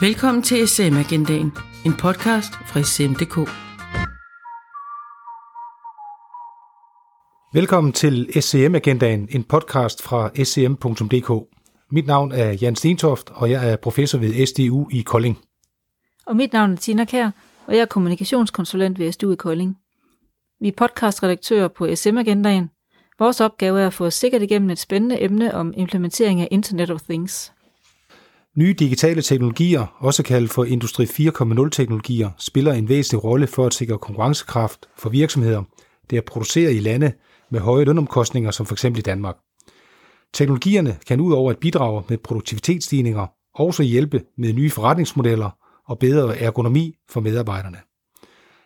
Velkommen til SM Agendaen, en podcast fra SM.dk. Velkommen til SCM Agendaen, en podcast fra scm.dk. Mit navn er Jan Stentoft, og jeg er professor ved SDU i Kolding. Og mit navn er Tina Kær, og jeg er kommunikationskonsulent ved SDU i Kolding. Vi er podcastredaktører på SM Agendaen. Vores opgave er at få os sikkert igennem et spændende emne om implementering af Internet of Things. Nye digitale teknologier, også kaldet for Industri 4.0 teknologier, spiller en væsentlig rolle for at sikre konkurrencekraft for virksomheder, der producerer i lande med høje lønomkostninger, som f.eks. i Danmark. Teknologierne kan ud over at bidrage med produktivitetsstigninger, også hjælpe med nye forretningsmodeller og bedre ergonomi for medarbejderne.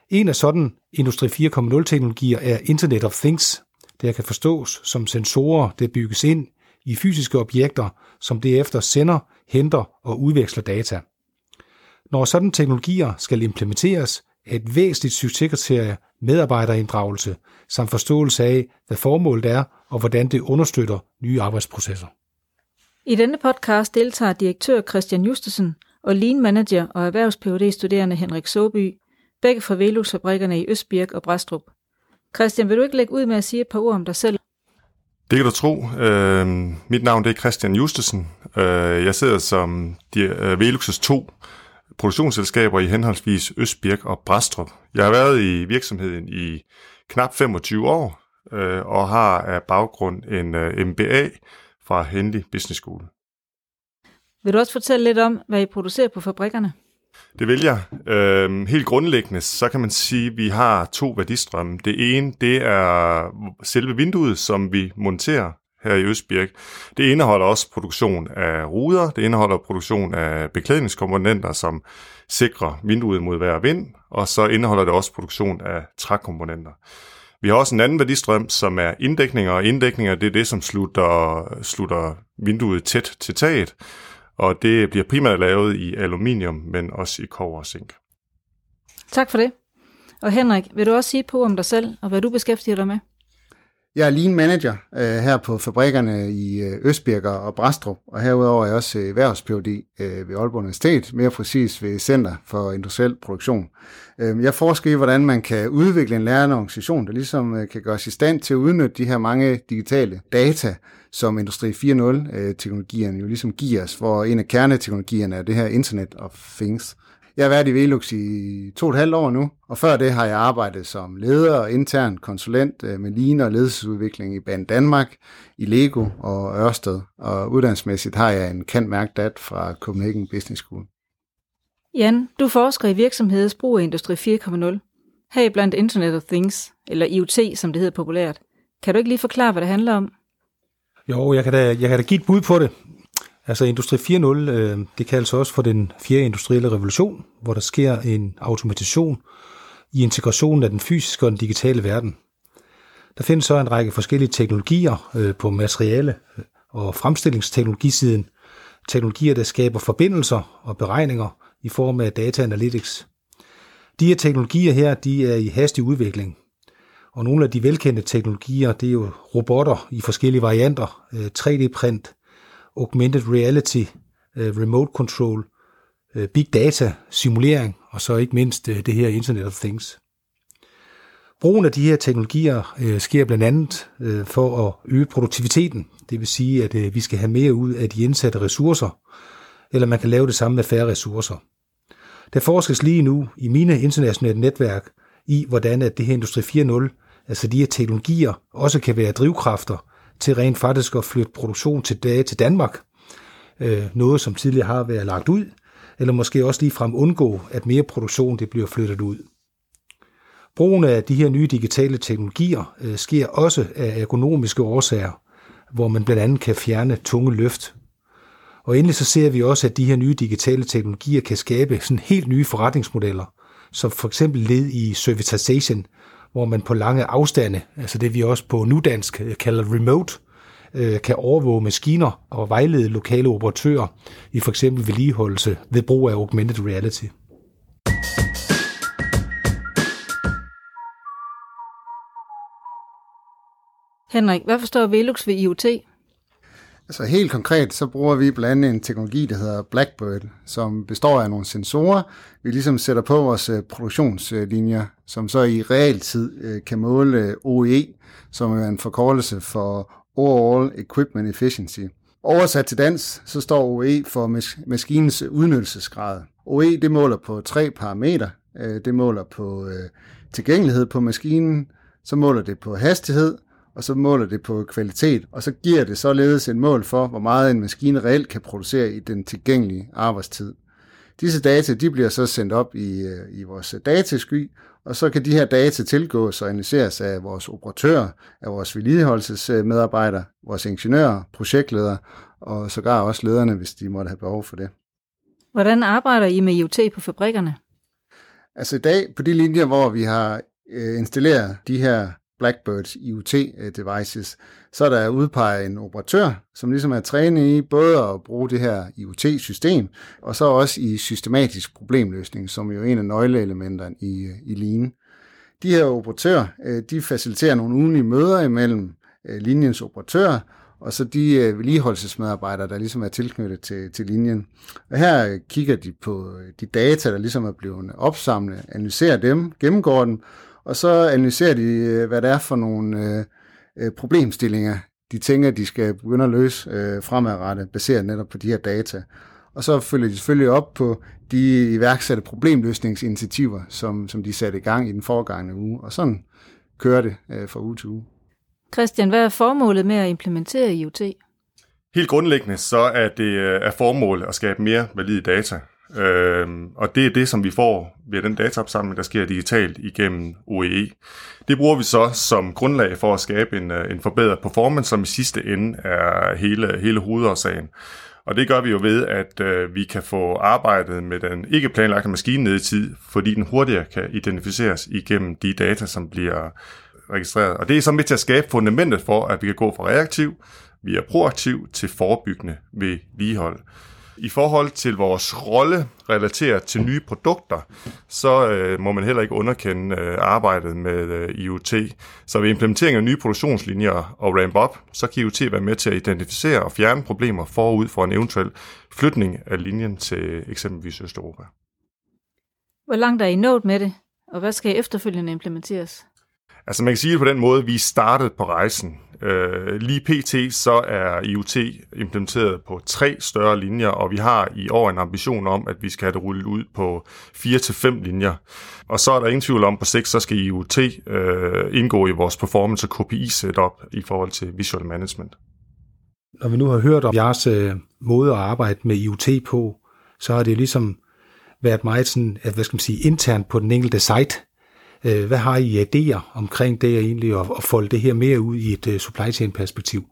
En af sådan Industri 4.0 teknologier er Internet of Things, der kan forstås som sensorer, der bygges ind i fysiske objekter, som derefter sender, henter og udveksler data. Når sådan teknologier skal implementeres, er et væsentligt succeskriterie medarbejderinddragelse samt forståelse af, hvad formålet er og hvordan det understøtter nye arbejdsprocesser. I denne podcast deltager direktør Christian Justesen og lean manager og erhvervs studerende Henrik Soby, begge fra Velux-fabrikkerne i Østbirk og Brastrup. Christian, vil du ikke lægge ud med at sige et par ord om dig selv? Det kan du tro. Øh, mit navn det er Christian Justesen. Øh, jeg sidder som øh, Veluxes to produktionsselskaber i henholdsvis Østbirk og Brastrup. Jeg har været i virksomheden i knap 25 år øh, og har af baggrund en øh, MBA fra Henley Business School. Vil du også fortælle lidt om, hvad I producerer på fabrikkerne? Det vil jeg. Øhm, helt grundlæggende, så kan man sige, at vi har to værdistrømme. Det ene, det er selve vinduet, som vi monterer her i Østbirk. Det indeholder også produktion af ruder, det indeholder produktion af beklædningskomponenter, som sikrer vinduet mod vejr og vind, og så indeholder det også produktion af trækomponenter. Vi har også en anden værdistrøm, som er inddækninger, og inddækninger det er det, som slutter, slutter vinduet tæt til taget, og det bliver primært lavet i aluminium, men også i kover og zink. Tak for det. Og Henrik, vil du også sige på om dig selv, og hvad du beskæftiger dig med? Jeg er lean manager øh, her på fabrikkerne i øh, Østbirker og Brastrup, og herudover er jeg også øh, erhvervs øh, ved Aalborg Universitet, mere præcis ved Center for Industriel Produktion. Øh, jeg forsker i, hvordan man kan udvikle en lærende organisation, der ligesom øh, kan gøres i stand til at udnytte de her mange digitale data, som Industri 4.0-teknologierne øh, jo ligesom giver os, hvor en af kerneteknologierne er det her Internet of Things. Jeg har været i Velux i to og et halvt år nu, og før det har jeg arbejdet som leder og intern konsulent øh, med line og ledelsesudvikling i Band Danmark, i Lego og Ørsted. Og uddannelsesmæssigt har jeg en kendt mærkdat fra Copenhagen Business School. Jan, du forsker i virksomhedens brug af Industri 4.0. Her blandt Internet of Things, eller IoT, som det hedder populært. Kan du ikke lige forklare, hvad det handler om? Jo, jeg kan da, jeg kan da give et bud på det. Altså Industri 4.0, øh, det kaldes også for den fjerde industrielle revolution, hvor der sker en automation i integrationen af den fysiske og den digitale verden. Der findes så en række forskellige teknologier øh, på materiale- og fremstillingsteknologisiden. Teknologier, der skaber forbindelser og beregninger i form af data analytics. De her teknologier her, de er i hastig udvikling. Og nogle af de velkendte teknologier, det er jo robotter i forskellige varianter, øh, 3D-print, augmented reality, øh, remote control, øh, big data, simulering og så ikke mindst øh, det her Internet of Things. Brugen af de her teknologier øh, sker blandt andet øh, for at øge produktiviteten. Det vil sige, at øh, vi skal have mere ud af de indsatte ressourcer, eller man kan lave det samme med færre ressourcer. Der forskes lige nu i mine internationale netværk i, hvordan at det her Industri 4.0, altså de her teknologier, også kan være drivkræfter til rent faktisk at flytte produktion tilbage til Danmark. Øh, noget, som tidligere har været lagt ud, eller måske også lige frem undgå, at mere produktion det bliver flyttet ud. Brugen af de her nye digitale teknologier øh, sker også af økonomiske årsager, hvor man blandt andet kan fjerne tunge løft. Og endelig så ser vi også, at de her nye digitale teknologier kan skabe sådan helt nye forretningsmodeller, som for eksempel led i servitization, hvor man på lange afstande, altså det vi også på nudansk øh, kalder remote, øh, kan overvåge maskiner og vejlede lokale operatører i for eksempel vedligeholdelse ved brug af augmented reality. Henrik, hvad forstår Velux ved IoT? Altså helt konkret, så bruger vi blandt andet en teknologi, der hedder Blackbird, som består af nogle sensorer, vi ligesom sætter på vores øh, produktionslinjer, som så i realtid øh, kan måle øh, OE, som er en forkortelse for Overall Equipment Efficiency. Oversat til dansk, så står OE for mas- maskinens udnyttelsesgrad. OE det måler på tre parametre. Det måler på tilgængelighed på maskinen, så måler det på hastighed, og så måler det på kvalitet, og så giver det således en mål for, hvor meget en maskine reelt kan producere i den tilgængelige arbejdstid. Disse data de bliver så sendt op i, øh, i vores datasky, og så kan de her data tilgås og analyseres af vores operatører, af vores vedligeholdelsesmedarbejdere, vores ingeniører, projektledere og sågar også lederne, hvis de måtte have behov for det. Hvordan arbejder I med IoT på fabrikkerne? Altså i dag, på de linjer, hvor vi har øh, installeret de her Blackbirds IoT-devices, øh, så er der udpeget en operatør, som ligesom er trænet i både at bruge det her IoT-system, og så også i systematisk problemløsning, som jo er en af nøgleelementerne i, øh, i Lean. De her operatører, øh, de faciliterer nogle ugenlige møder imellem linjens operatører, og så de vedligeholdelsesmedarbejdere, der ligesom er tilknyttet til, til linjen. Og her kigger de på de data, der ligesom er blevet opsamlet, analyserer dem, gennemgår dem, og så analyserer de, øh, hvad det er for nogle øh, øh, problemstillinger, de tænker, de skal begynde at løse øh, fremadrettet, baseret netop på de her data. Og så følger de selvfølgelig op på de iværksatte problemløsningsinitiativer, som, som de satte i gang i den foregående uge. Og sådan kører det øh, fra uge til uge. Christian, hvad er formålet med at implementere IoT? Helt grundlæggende så er det øh, er formålet at skabe mere valide data. Øh, og det er det, som vi får ved den dataopsamling, der sker digitalt igennem OEE. Det bruger vi så som grundlag for at skabe en, øh, en forbedret performance, som i sidste ende er hele, hele hovedårsagen. Og det gør vi jo ved, at øh, vi kan få arbejdet med den ikke planlagte maskine ned i tid, fordi den hurtigere kan identificeres igennem de data, som bliver registreret. Og det er så med til at skabe fundamentet for, at vi kan gå fra reaktiv via proaktiv til forebyggende vedligehold. I forhold til vores rolle relateret til nye produkter, så øh, må man heller ikke underkende øh, arbejdet med øh, IoT. Så ved implementering af nye produktionslinjer og ramp-up, så kan IoT være med til at identificere og fjerne problemer forud for en eventuel flytning af linjen til eksempelvis Østeuropa. Hvor langt er I nået med det, og hvad skal efterfølgende implementeres? Altså man kan sige det på den måde, vi startede på rejsen. Øh, lige pt. så er IoT implementeret på tre større linjer, og vi har i år en ambition om, at vi skal have det rullet ud på fire til fem linjer. Og så er der ingen tvivl om, at på sigt så skal IoT øh, indgå i vores performance og KPI setup i forhold til visual management. Når vi nu har hørt om jeres øh, måde at arbejde med IoT på, så har det ligesom været meget sådan, at, hvad skal man sige, internt på den enkelte site, Øh, hvad har I idéer omkring det egentlig, og, og folde det her mere ud i et øh, supply chain perspektiv?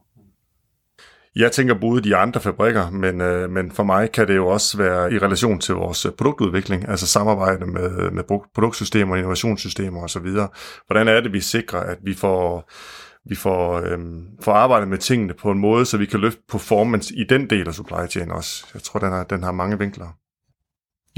Jeg tænker både de andre fabrikker, men, øh, men for mig kan det jo også være i relation til vores øh, produktudvikling, altså samarbejde med, med produktsystemer, innovationssystemer osv. Hvordan er det, vi sikrer, at vi får, vi får, øhm, får arbejdet med tingene på en måde, så vi kan løfte performance i den del af supply chain også. Jeg tror, den har, den har mange vinkler.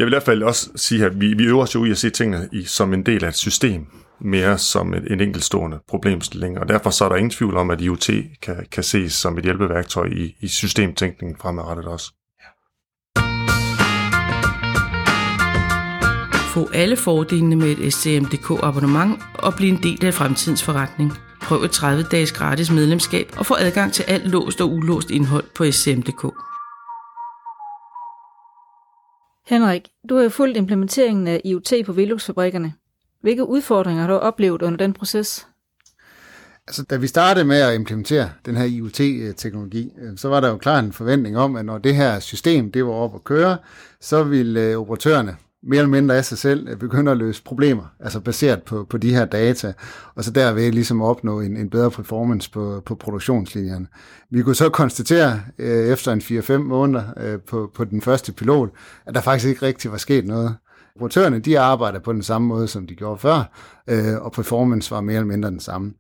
Jeg vil i hvert fald også sige, at vi, vi øver os jo i at se tingene i, som en del af et system, mere som et, en enkeltstående problemstilling, og derfor så er der ingen tvivl om, at IoT kan, kan ses som et hjælpeværktøj i, i systemtænkningen fremadrettet også. Få alle fordelene med et SCMDK abonnement og blive en del af fremtidens forretning. Prøv et 30-dages gratis medlemskab og få adgang til alt låst og ulåst indhold på SCM.dk. Henrik, du har jo fulgt implementeringen af IoT på Velux-fabrikkerne. Hvilke udfordringer har du oplevet under den proces? Altså, da vi startede med at implementere den her IoT-teknologi, øh, så var der jo klart en forventning om, at når det her system det var op at køre, så ville øh, operatørerne mere eller mindre af sig selv begynder at løse problemer, altså baseret på, på de her data, og så derved ligesom opnå en, en bedre performance på, på produktionslinjerne. Vi kunne så konstatere øh, efter en 4-5 måneder øh, på, på den første pilot, at der faktisk ikke rigtig var sket noget. Operatørerne de arbejder på den samme måde, som de gjorde før, øh, og performance var mere eller mindre den samme.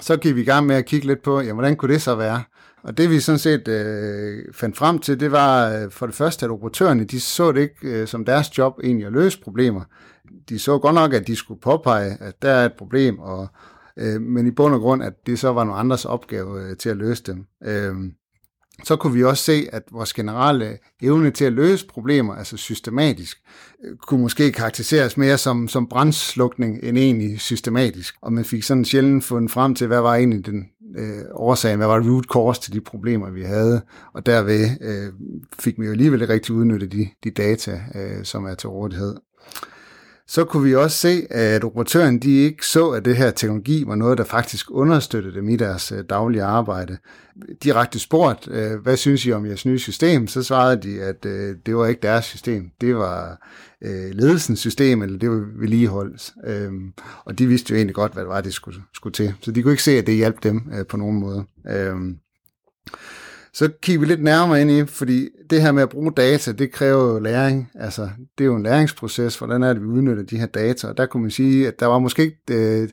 Så gik vi i gang med at kigge lidt på, ja, hvordan kunne det så være? Og det vi sådan set øh, fandt frem til, det var øh, for det første, at operatørerne, de så det ikke øh, som deres job egentlig at løse problemer. De så godt nok, at de skulle påpege, at der er et problem, og, øh, men i bund og grund, at det så var nogle andres opgave øh, til at løse dem. Øh, så kunne vi også se, at vores generelle evne til at løse problemer, altså systematisk, øh, kunne måske karakteriseres mere som, som brandslukning end egentlig systematisk. Og man fik sådan sjældent fundet frem til, hvad var egentlig den øh, årsagen, hvad var root cause til de problemer, vi havde. Og derved øh, fik vi jo alligevel rigtig udnyttet de, de data, øh, som er til rådighed så kunne vi også se, at operatøren de ikke så, at det her teknologi var noget, der faktisk understøttede dem i deres øh, daglige arbejde. Direkte spurgt, øh, hvad synes I om jeres nye system? Så svarede de, at øh, det var ikke deres system. Det var ledelsens system, eller det var vedligeholdt. Øhm, og de vidste jo egentlig godt, hvad det var, det skulle, skulle til. Så de kunne ikke se, at det hjalp dem på nogen måde. Øhm, så kigger vi lidt nærmere ind i, fordi det her med at bruge data, det kræver jo læring. Altså, det er jo en læringsproces, hvordan er det, vi udnytter de her data. Og der kunne man sige, at der var måske ikke det, øh,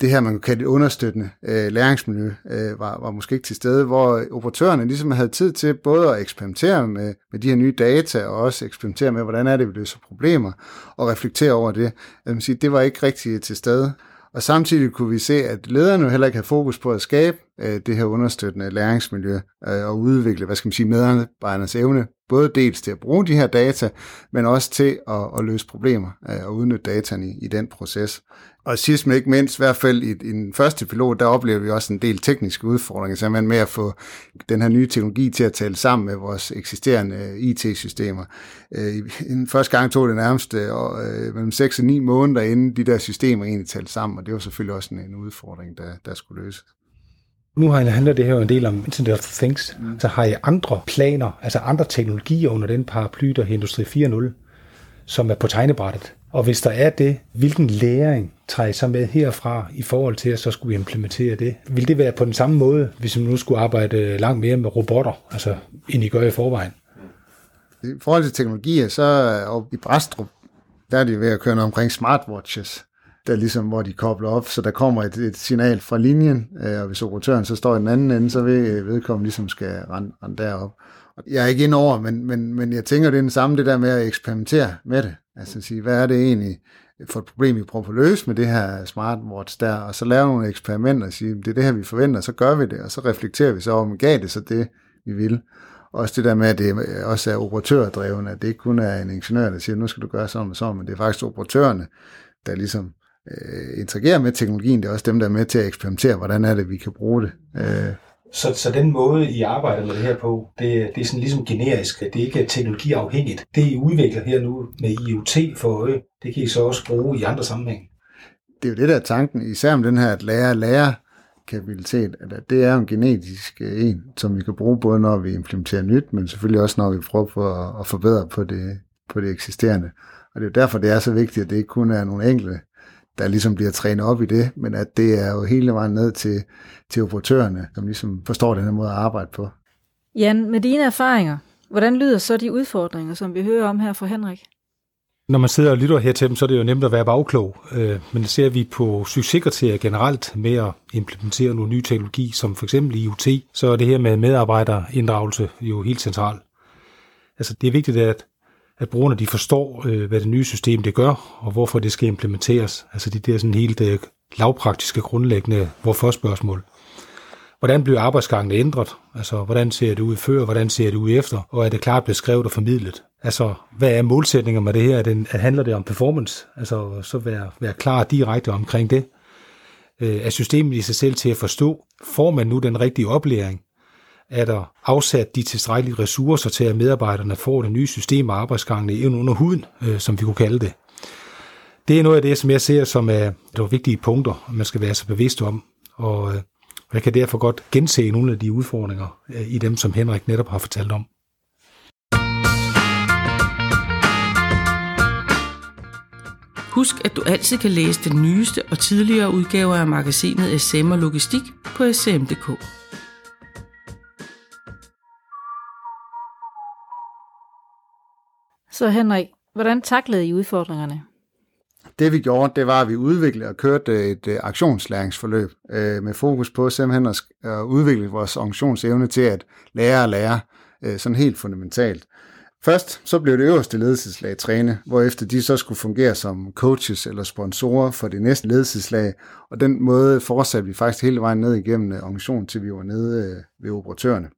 det her, man kunne kalde det understøttende øh, læringsmiljø, øh, var, var måske ikke til stede, hvor operatørerne ligesom havde tid til både at eksperimentere med, med de her nye data, og også eksperimentere med, hvordan er det, vi løser problemer, og reflektere over det. Jeg vil sige, det var ikke rigtig til stede. Og samtidig kunne vi se, at lederne heller ikke havde fokus på at skabe øh, det her understøttende læringsmiljø øh, og udvikle, hvad skal man sige, medarbejdernes evne, både dels til at bruge de her data, men også til at, at løse problemer øh, og udnytte dataen i, i den proces. Og sidst men ikke mindst, i hvert fald i, i den første pilot, der oplever vi også en del tekniske udfordringer, simpelthen med at få den her nye teknologi til at tale sammen med vores eksisterende IT-systemer. Øh, øh den første gang tog det nærmest øh, øh mellem 6 og 9 måneder, inden de der systemer egentlig talte sammen, og det var selvfølgelig også en, en udfordring, der, der skulle løses. Nu handler det her jo en del om Internet of Things. Mm. Så har I andre planer, altså andre teknologier under den paraply, der Industri 4.0, som er på tegnebrættet? Og hvis der er det, hvilken læring tager I så med herfra i forhold til at så skulle implementere det? Vil det være på den samme måde, hvis vi nu skulle arbejde langt mere med robotter, altså end I gør i forvejen? I forhold til teknologier, så og i Brastrup, der er de ved at køre noget omkring smartwatches, der ligesom, hvor de kobler op, så der kommer et, et signal fra linjen, øh, og hvis operatøren så står i den anden ende, så vil øh, vedkommende ligesom skal rende, rende derop. Jeg er ikke ind over, men, men, men jeg tænker, det er den samme, det der med at eksperimentere med det. Altså sige, hvad er det egentlig for et problem, vi prøver at løse med det her smartwatch der, og så lave nogle eksperimenter og sige, det er det her, vi forventer, så gør vi det, og så reflekterer vi så om, gav det så det, vi vil. Også det der med, at det også er operatørdrevne, at det ikke kun er en ingeniør, der siger, nu skal du gøre sådan og sådan, men det er faktisk operatørerne, der ligesom øh, interagerer med teknologien. Det er også dem, der er med til at eksperimentere, hvordan er det, vi kan bruge det. Øh, så, så den måde, I arbejder med det her på, det, det er sådan ligesom generisk, det er ikke teknologiafhængigt. Det, I udvikler her nu med IoT for øje, det kan I så også bruge i andre sammenhæng. Det er jo det, der er tanken, især om den her at lære lære kapabilitet, at det er en genetisk øh, en, som vi kan bruge både når vi implementerer nyt, men selvfølgelig også når vi prøver på at, at forbedre på det, på det eksisterende. Og det er jo derfor, det er så vigtigt, at det ikke kun er nogle enkelte der ligesom bliver trænet op i det, men at det er jo hele vejen ned til, til operatørerne, som ligesom forstår den her måde at arbejde på. Jan, med dine erfaringer, hvordan lyder så de udfordringer, som vi hører om her fra Henrik? Når man sidder og lytter her til dem, så er det jo nemt at være bagklog. Øh, men det ser vi på succeskriterier generelt med at implementere nogle nye teknologi, som for eksempel IoT, så er det her med medarbejderinddragelse jo helt centralt. Altså det er vigtigt, at at brugerne de forstår, øh, hvad det nye system det gør, og hvorfor det skal implementeres. Altså det der sådan helt øh, lavpraktiske grundlæggende hvorfor-spørgsmål. Hvordan bliver arbejdsgangen ændret? Altså, hvordan ser det ud før? Hvordan ser det ud efter? Og er det klart beskrevet og formidlet? Altså, hvad er målsætninger med det her? Er det, handler det om performance? Altså, så være, være klar direkte omkring det. Øh, er systemet i sig selv til at forstå? Får man nu den rigtige oplæring? Er der afsat de tilstrækkelige ressourcer til, at medarbejderne får det nye system og arbejdsgangene ind under huden, øh, som vi kunne kalde det. Det er noget af det, som jeg ser som øh, er de vigtige punkter, man skal være så bevidst om. Og øh, jeg kan derfor godt gense nogle af de udfordringer øh, i dem, som Henrik netop har fortalt om. Husk, at du altid kan læse den nyeste og tidligere udgaver af magasinet SM og Logistik på sm.dk. Så Henrik, hvordan taklede I udfordringerne? Det vi gjorde, det var, at vi udviklede og kørte et uh, aktionslæringsforløb uh, med fokus på simpelthen at at udvikle vores organisationsevne til at lære og lære uh, sådan helt fundamentalt. Først så blev det øverste ledelseslag træne, hvorefter de så skulle fungere som coaches eller sponsorer for det næste ledelseslag, og den måde fortsatte vi faktisk hele vejen ned igennem organisationen, til vi var nede ved operatørerne.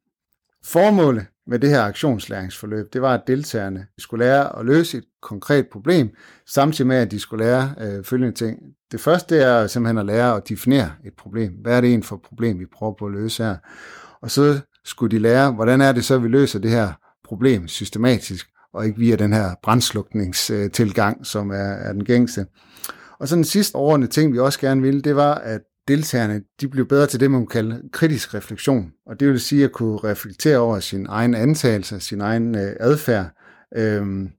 Formålet med det her aktionslæringsforløb, det var, at deltagerne skulle lære at løse et konkret problem, samtidig med, at de skulle lære øh, følgende ting. Det første det er simpelthen at lære at definere et problem. Hvad er det egentlig for et problem, vi prøver på at løse her? Og så skulle de lære, hvordan er det så, vi løser det her problem systematisk, og ikke via den her brændslukningstilgang, som er, er den gængse. Og så den sidste overordnede ting, vi også gerne ville, det var, at deltagerne de blev bedre til det, man kalde kritisk refleksion. Og det vil sige at kunne reflektere over sin egen antagelse, sin egen øh, adfærd. Øhm,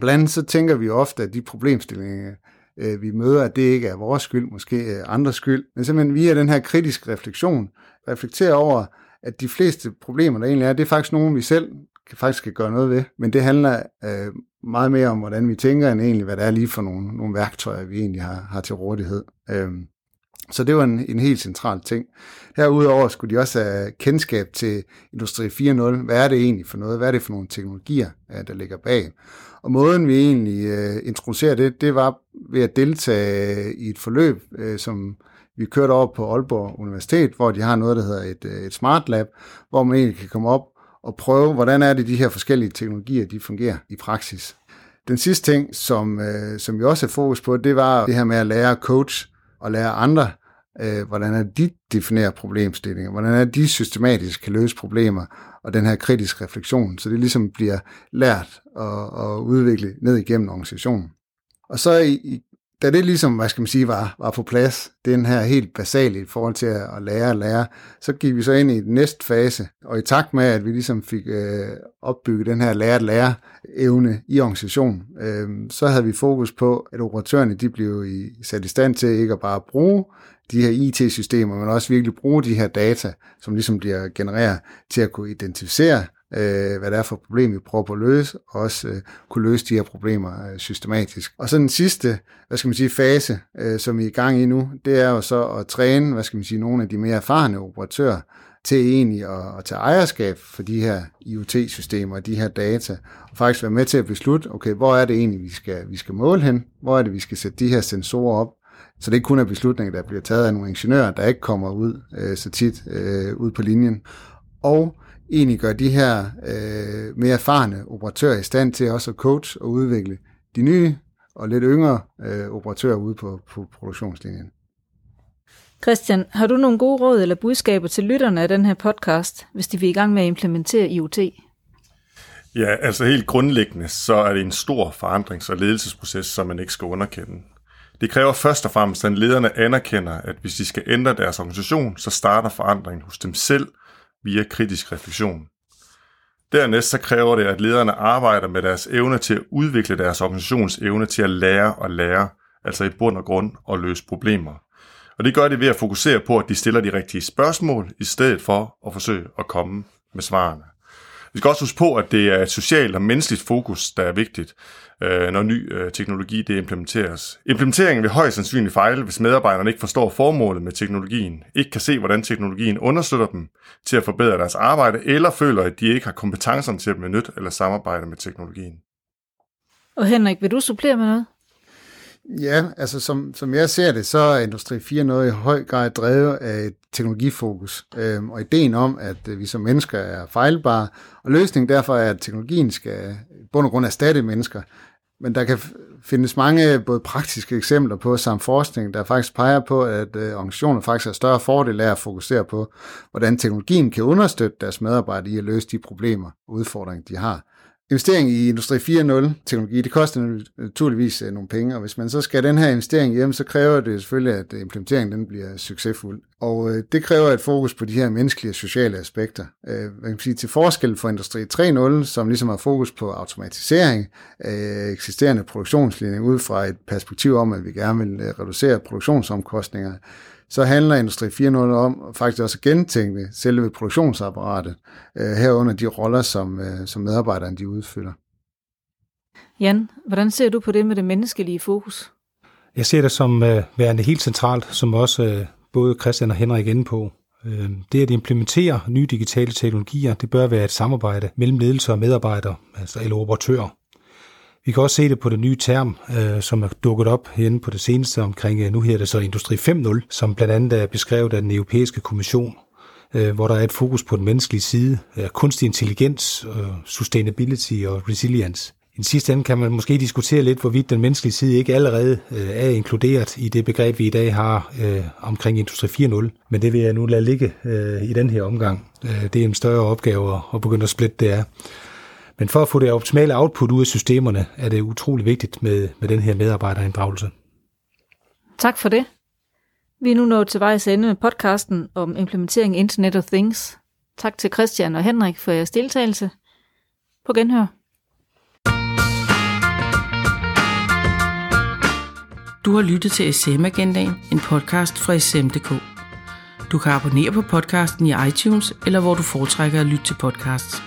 blandt andet så tænker vi ofte, at de problemstillinger, øh, vi møder, at det ikke er vores skyld, måske øh, andres skyld, men simpelthen via den her kritiske refleksion, reflektere over, at de fleste problemer, der egentlig er, det er faktisk nogen, vi selv kan faktisk kan gøre noget ved, men det handler øh, meget mere om, hvordan vi tænker, end egentlig, hvad der er lige for nogle, nogle værktøjer, vi egentlig har, har til rådighed. Øhm, så det var en, en helt central ting. Herudover skulle de også have kendskab til Industri 4.0. Hvad er det egentlig for noget? Hvad er det for nogle teknologier, øh, der ligger bag? Og måden vi egentlig uh, introducerer det, det var ved at deltage øh, i et forløb, uh, som vi kørte over på Aalborg Universitet, hvor de har noget, der hedder et, et Smart Lab, hvor man egentlig kan komme op og prøve, hvordan er det, de her forskellige teknologier, de fungerer i praksis. Den sidste ting, som, uh, som vi også har fokus på, det var det her med at lære coach og lære andre øh, hvordan er de definerer problemstillinger, hvordan er de systematisk kan løse problemer, og den her kritisk refleksion, så det ligesom bliver lært og, og udviklet ned igennem organisationen. Og så i, da det ligesom, hvad skal man sige, var, var på plads, den her helt basale i forhold til at, at lære og lære, så gik vi så ind i den næste fase, og i takt med, at vi ligesom fik øh, opbygget den her lære-lære evne i organisationen, øh, så havde vi fokus på, at operatørerne de blev i, sat i stand til ikke at bare bruge de her IT-systemer, men også virkelig bruge de her data, som ligesom bliver genereret til at kunne identificere, øh, hvad det er for et problem, vi prøver på at løse, og også øh, kunne løse de her problemer øh, systematisk. Og så den sidste, hvad skal man sige, fase, øh, som vi er i gang i nu, det er jo så at træne, hvad skal man sige, nogle af de mere erfarne operatører, til egentlig at, at tage ejerskab for de her IoT-systemer og de her data, og faktisk være med til at beslutte, okay, hvor er det egentlig, vi skal, vi skal måle hen, hvor er det, vi skal sætte de her sensorer op, så det ikke kun er beslutninger, der bliver taget af nogle ingeniører, der ikke kommer ud øh, så tit øh, ud på linjen. Og egentlig gør de her øh, mere erfarne operatører i stand til også at coach og udvikle de nye og lidt yngre øh, operatører ude på, på produktionslinjen. Christian, har du nogle gode råd eller budskaber til lytterne af den her podcast, hvis de vil i gang med at implementere IoT? Ja, altså helt grundlæggende, så er det en stor forandrings- og ledelsesproces, som man ikke skal underkende. Det kræver først og fremmest, at lederne anerkender, at hvis de skal ændre deres organisation, så starter forandringen hos dem selv via kritisk refleksion. Dernæst så kræver det, at lederne arbejder med deres evne til at udvikle deres organisations evne til at lære og lære, altså i bund og grund at løse problemer. Og det gør de ved at fokusere på, at de stiller de rigtige spørgsmål, i stedet for at forsøge at komme med svarene. Vi skal også huske på, at det er et socialt og menneskeligt fokus, der er vigtigt, øh, når ny øh, teknologi det implementeres. Implementeringen vil højst sandsynligt fejle, hvis medarbejderne ikke forstår formålet med teknologien, ikke kan se, hvordan teknologien understøtter dem til at forbedre deres arbejde, eller føler, at de ikke har kompetencerne til at benytte eller samarbejde med teknologien. Og Henrik, vil du supplere med noget? Ja, altså som, som jeg ser det, så er Industri 4.0 i høj grad drevet af et teknologifokus, øhm, og ideen om, at øh, vi som mennesker er fejlbare, og løsningen derfor er, at teknologien skal i bund og grund erstatte mennesker. Men der kan findes mange både praktiske eksempler på, samt forskning, der faktisk peger på, at øh, organisationer faktisk har større fordel af at fokusere på, hvordan teknologien kan understøtte deres medarbejdere i at løse de problemer og udfordringer, de har. Investering i Industri 4.0 teknologi, det koster naturligvis øh, nogle penge, og hvis man så skal den her investering hjem, så kræver det selvfølgelig, at øh, implementeringen den bliver succesfuld. Og øh, det kræver et fokus på de her menneskelige og sociale aspekter. Øh, man kan sige, til forskel for Industri 3.0, som ligesom har fokus på automatisering af eksisterende produktionslinjer ud fra et perspektiv om, at vi gerne vil reducere produktionsomkostninger, så handler Industri 4.0 om faktisk også at gentænke selve produktionsapparatet, øh, herunder de roller, som, øh, som medarbejderne de udfylder. Jan, hvordan ser du på det med det menneskelige fokus? Jeg ser det som uh, værende helt centralt, som også uh, både Christian og Henrik er inde på. Uh, det at implementere nye digitale teknologier, det bør være et samarbejde mellem ledelse og medarbejdere, altså eller operatører. Vi kan også se det på det nye term, øh, som er dukket op herinde på det seneste omkring, øh, nu her det så Industri 5.0, som blandt andet er beskrevet af den europæiske kommission. øh, hvor der er et fokus på den menneskelige side, kunstig intelligens, øh, sustainability og resilience. I sidste ende kan man måske diskutere lidt, hvorvidt den menneskelige side ikke allerede øh, er inkluderet i det begreb, vi i dag har omkring Industri 4.0. Men det vil jeg nu lade ligge i den her omgang. det er en større opgave at begynde at splitte det er. Men for at få det optimale output ud af systemerne, er det utrolig vigtigt med, med den her medarbejderinddragelse. Tak for det. Vi er nu nået til vejs ende med podcasten om implementering Internet of Things. Tak til Christian og Henrik for jeres deltagelse. På genhør. Du har lyttet til SM Agendaen, en podcast fra SM.dk. Du kan abonnere på podcasten i iTunes, eller hvor du foretrækker at lytte til podcasts.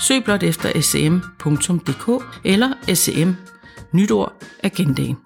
Søg blot efter sm.dk eller sm Nytord Agendaen.